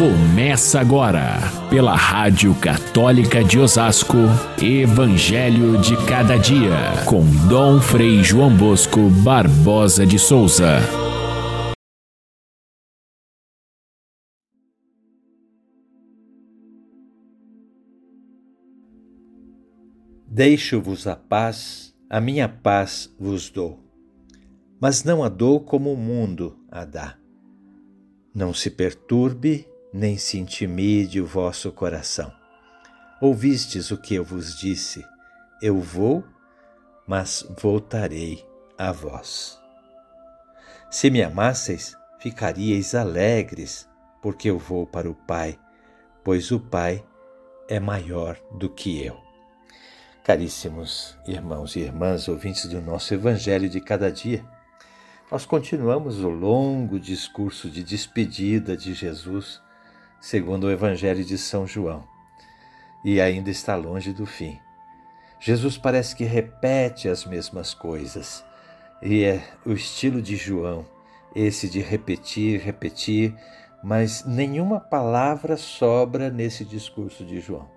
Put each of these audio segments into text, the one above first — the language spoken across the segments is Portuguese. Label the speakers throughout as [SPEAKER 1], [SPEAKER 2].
[SPEAKER 1] Começa agora, pela Rádio Católica de Osasco, Evangelho de Cada Dia, com Dom Frei João Bosco Barbosa de Souza.
[SPEAKER 2] Deixo-vos a paz, a minha paz vos dou. Mas não a dou como o mundo a dá. Não se perturbe nem se intimide o vosso coração. Ouvistes o que eu vos disse: Eu vou, mas voltarei a vós. Se me amasseis, ficaríeis alegres, porque eu vou para o Pai, pois o Pai é maior do que eu. Caríssimos irmãos e irmãs, ouvintes do nosso Evangelho de cada dia, nós continuamos o longo discurso de despedida de Jesus, segundo o Evangelho de São João, e ainda está longe do fim. Jesus parece que repete as mesmas coisas, e é o estilo de João, esse de repetir, repetir, mas nenhuma palavra sobra nesse discurso de João.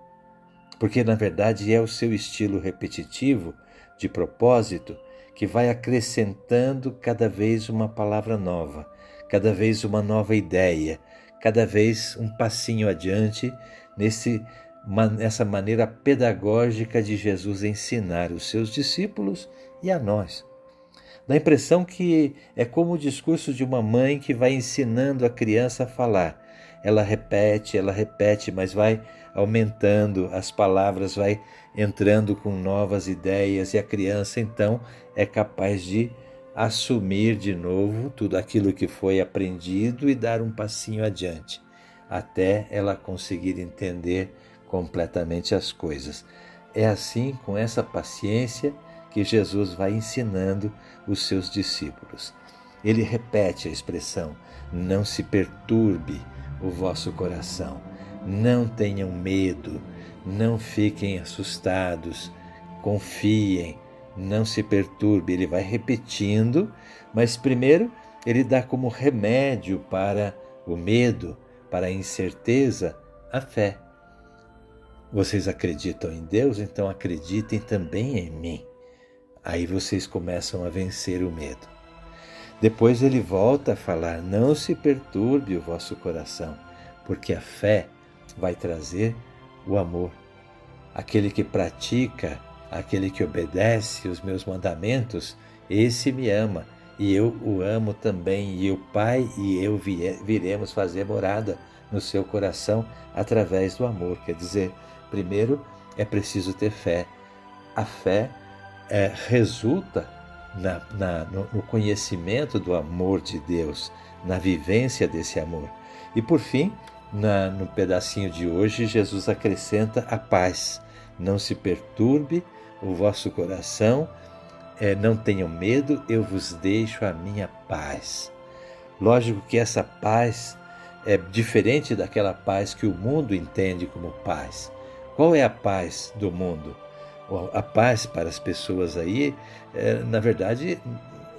[SPEAKER 2] Porque, na verdade, é o seu estilo repetitivo, de propósito, que vai acrescentando cada vez uma palavra nova, cada vez uma nova ideia, cada vez um passinho adiante nesse, nessa maneira pedagógica de Jesus ensinar os seus discípulos e a nós. Dá a impressão que é como o discurso de uma mãe que vai ensinando a criança a falar. Ela repete, ela repete, mas vai aumentando, as palavras vai entrando com novas ideias e a criança então é capaz de assumir de novo tudo aquilo que foi aprendido e dar um passinho adiante, até ela conseguir entender completamente as coisas. É assim, com essa paciência, que Jesus vai ensinando os seus discípulos. Ele repete a expressão: não se perturbe o vosso coração não tenham medo, não fiquem assustados, confiem, não se perturbe. Ele vai repetindo, mas primeiro ele dá como remédio para o medo, para a incerteza, a fé. Vocês acreditam em Deus, então acreditem também em mim. Aí vocês começam a vencer o medo. Depois ele volta a falar: não se perturbe o vosso coração, porque a fé vai trazer o amor. Aquele que pratica, aquele que obedece os meus mandamentos, esse me ama e eu o amo também, e o Pai e eu viremos fazer morada no seu coração através do amor. Quer dizer, primeiro é preciso ter fé. A fé é, resulta na, na, no, no conhecimento do amor de Deus, na vivência desse amor. E por fim, na, no pedacinho de hoje, Jesus acrescenta a paz. Não se perturbe o vosso coração, é, não tenham medo, eu vos deixo a minha paz. Lógico que essa paz é diferente daquela paz que o mundo entende como paz. Qual é a paz do mundo? A paz para as pessoas aí, é, na verdade,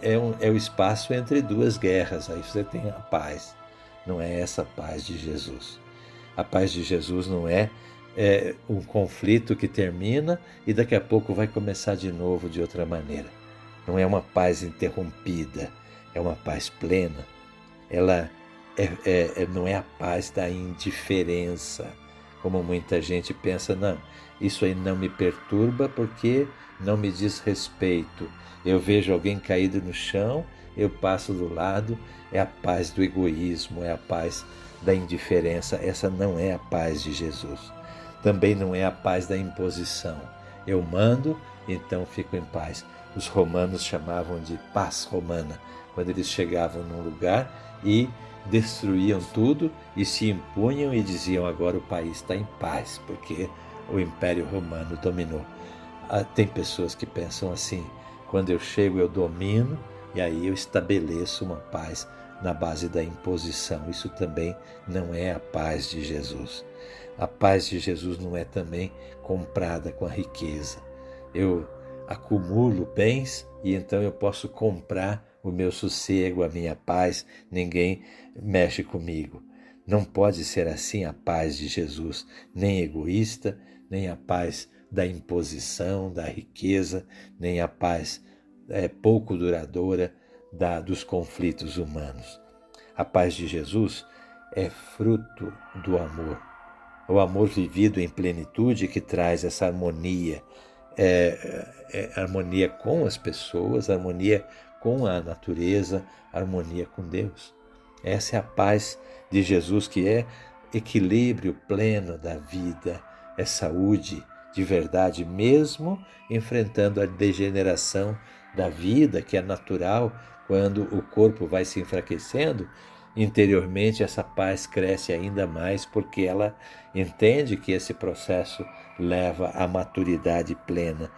[SPEAKER 2] é, um, é o espaço entre duas guerras. Aí você tem a paz. Não é essa paz de Jesus. A paz de Jesus não é, é um conflito que termina e daqui a pouco vai começar de novo de outra maneira. Não é uma paz interrompida, é uma paz plena. Ela é, é, é, não é a paz da indiferença, como muita gente pensa, não, isso aí não me perturba porque não me diz respeito. Eu vejo alguém caído no chão, eu passo do lado, é a paz do egoísmo, é a paz da indiferença. Essa não é a paz de Jesus. Também não é a paz da imposição. Eu mando, então fico em paz. Os romanos chamavam de paz romana, quando eles chegavam num lugar e destruíam tudo e se impunham e diziam agora o país está em paz, porque o Império Romano dominou. Ah, tem pessoas que pensam assim: quando eu chego, eu domino e aí eu estabeleço uma paz na base da imposição. Isso também não é a paz de Jesus. A paz de Jesus não é também comprada com a riqueza. Eu acumulo bens e então eu posso comprar o meu sossego, a minha paz, ninguém mexe comigo. Não pode ser assim a paz de Jesus, nem egoísta, nem a paz da imposição, da riqueza, nem a paz é, pouco duradoura da, dos conflitos humanos. A paz de Jesus é fruto do amor. O amor vivido em plenitude que traz essa harmonia, é, é, é harmonia com as pessoas, harmonia com a natureza, harmonia com Deus. Essa é a paz de Jesus que é equilíbrio pleno da vida, é saúde de verdade, mesmo enfrentando a degeneração da vida, que é natural quando o corpo vai se enfraquecendo. Interiormente, essa paz cresce ainda mais porque ela entende que esse processo leva à maturidade plena.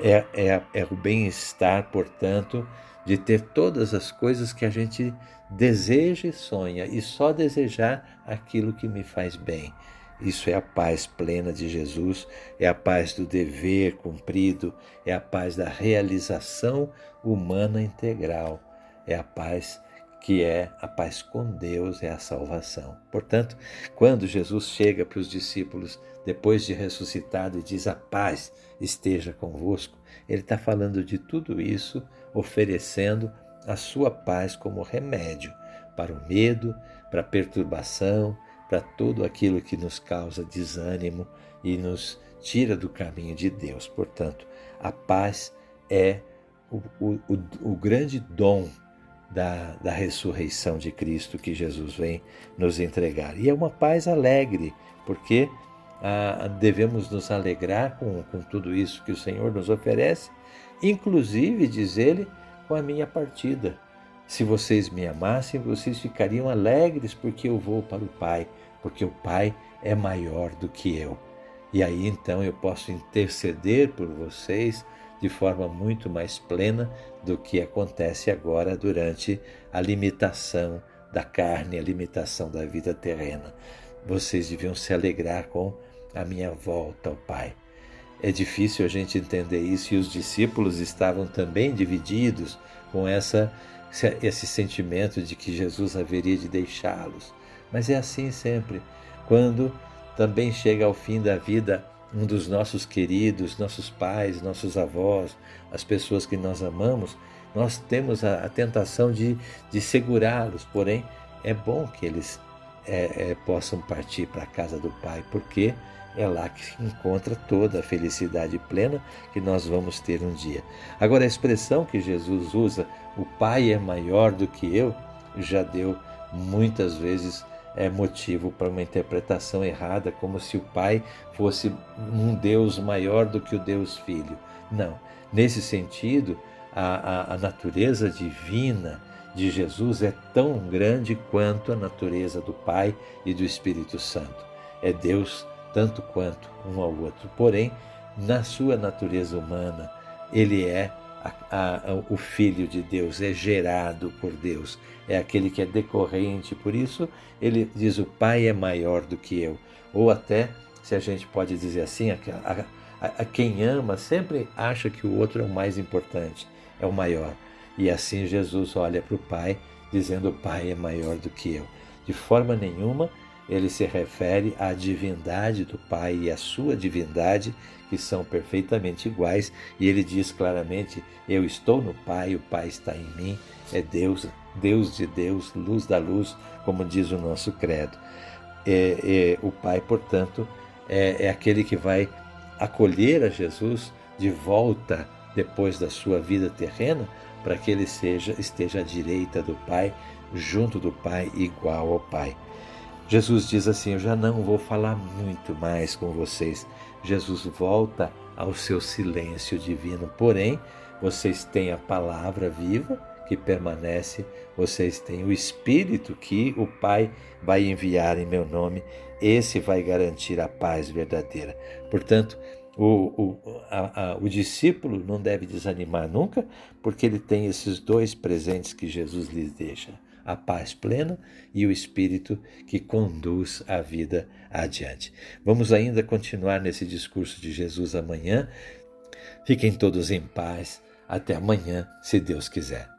[SPEAKER 2] É, é, é o bem-estar, portanto, de ter todas as coisas que a gente deseja e sonha e só desejar aquilo que me faz bem. Isso é a paz plena de Jesus, é a paz do dever cumprido, é a paz da realização humana integral, é a paz que é a paz com Deus, é a salvação. Portanto, quando Jesus chega para os discípulos depois de ressuscitado e diz: A paz esteja convosco, ele está falando de tudo isso, oferecendo a sua paz como remédio para o medo, para a perturbação, para tudo aquilo que nos causa desânimo e nos tira do caminho de Deus. Portanto, a paz é o, o, o, o grande dom da, da ressurreição de Cristo que Jesus vem nos entregar. E é uma paz alegre, porque ah, devemos nos alegrar com, com tudo isso que o Senhor nos oferece, inclusive, diz ele, com a minha partida. Se vocês me amassem, vocês ficariam alegres porque eu vou para o Pai, porque o Pai é maior do que eu. E aí então eu posso interceder por vocês de forma muito mais plena do que acontece agora durante a limitação da carne, a limitação da vida terrena. Vocês deviam se alegrar com a minha volta ao Pai. É difícil a gente entender isso e os discípulos estavam também divididos com essa esse sentimento de que Jesus haveria de deixá-los. Mas é assim sempre. Quando também chega ao fim da vida um dos nossos queridos, nossos pais, nossos avós, as pessoas que nós amamos, nós temos a, a tentação de, de segurá-los, porém é bom que eles é, é, possam partir para a casa do Pai, porque é lá que se encontra toda a felicidade plena que nós vamos ter um dia. Agora, a expressão que Jesus usa, o Pai é maior do que eu, já deu muitas vezes é motivo para uma interpretação errada, como se o Pai fosse um Deus maior do que o Deus Filho. Não. Nesse sentido, a, a, a natureza divina de Jesus é tão grande quanto a natureza do Pai e do Espírito Santo. É Deus tanto quanto um ao outro. Porém, na sua natureza humana, ele é a, a, o Filho de Deus, é gerado por Deus, é aquele que é decorrente. Por isso, ele diz: O Pai é maior do que eu. Ou até, se a gente pode dizer assim, a, a quem ama sempre acha que o outro é o mais importante, é o maior. E assim Jesus olha para o Pai, dizendo: O Pai é maior do que eu. De forma nenhuma ele se refere à divindade do Pai e à sua divindade, que são perfeitamente iguais, e ele diz claramente: Eu estou no Pai, o Pai está em mim, é Deus, Deus de Deus, luz da luz, como diz o nosso credo. É, é, o Pai, portanto, é, é aquele que vai acolher a Jesus de volta depois da sua vida terrena, para que ele seja esteja à direita do Pai, junto do Pai, igual ao Pai. Jesus diz assim: Eu já não vou falar muito mais com vocês. Jesus volta ao seu silêncio divino, porém, vocês têm a palavra viva que permanece, vocês têm o Espírito que o Pai vai enviar em meu nome, esse vai garantir a paz verdadeira. Portanto, o, o, a, a, o discípulo não deve desanimar nunca, porque ele tem esses dois presentes que Jesus lhes deixa a paz plena e o Espírito que conduz a vida adiante. Vamos ainda continuar nesse discurso de Jesus amanhã. Fiquem todos em paz. Até amanhã, se Deus quiser.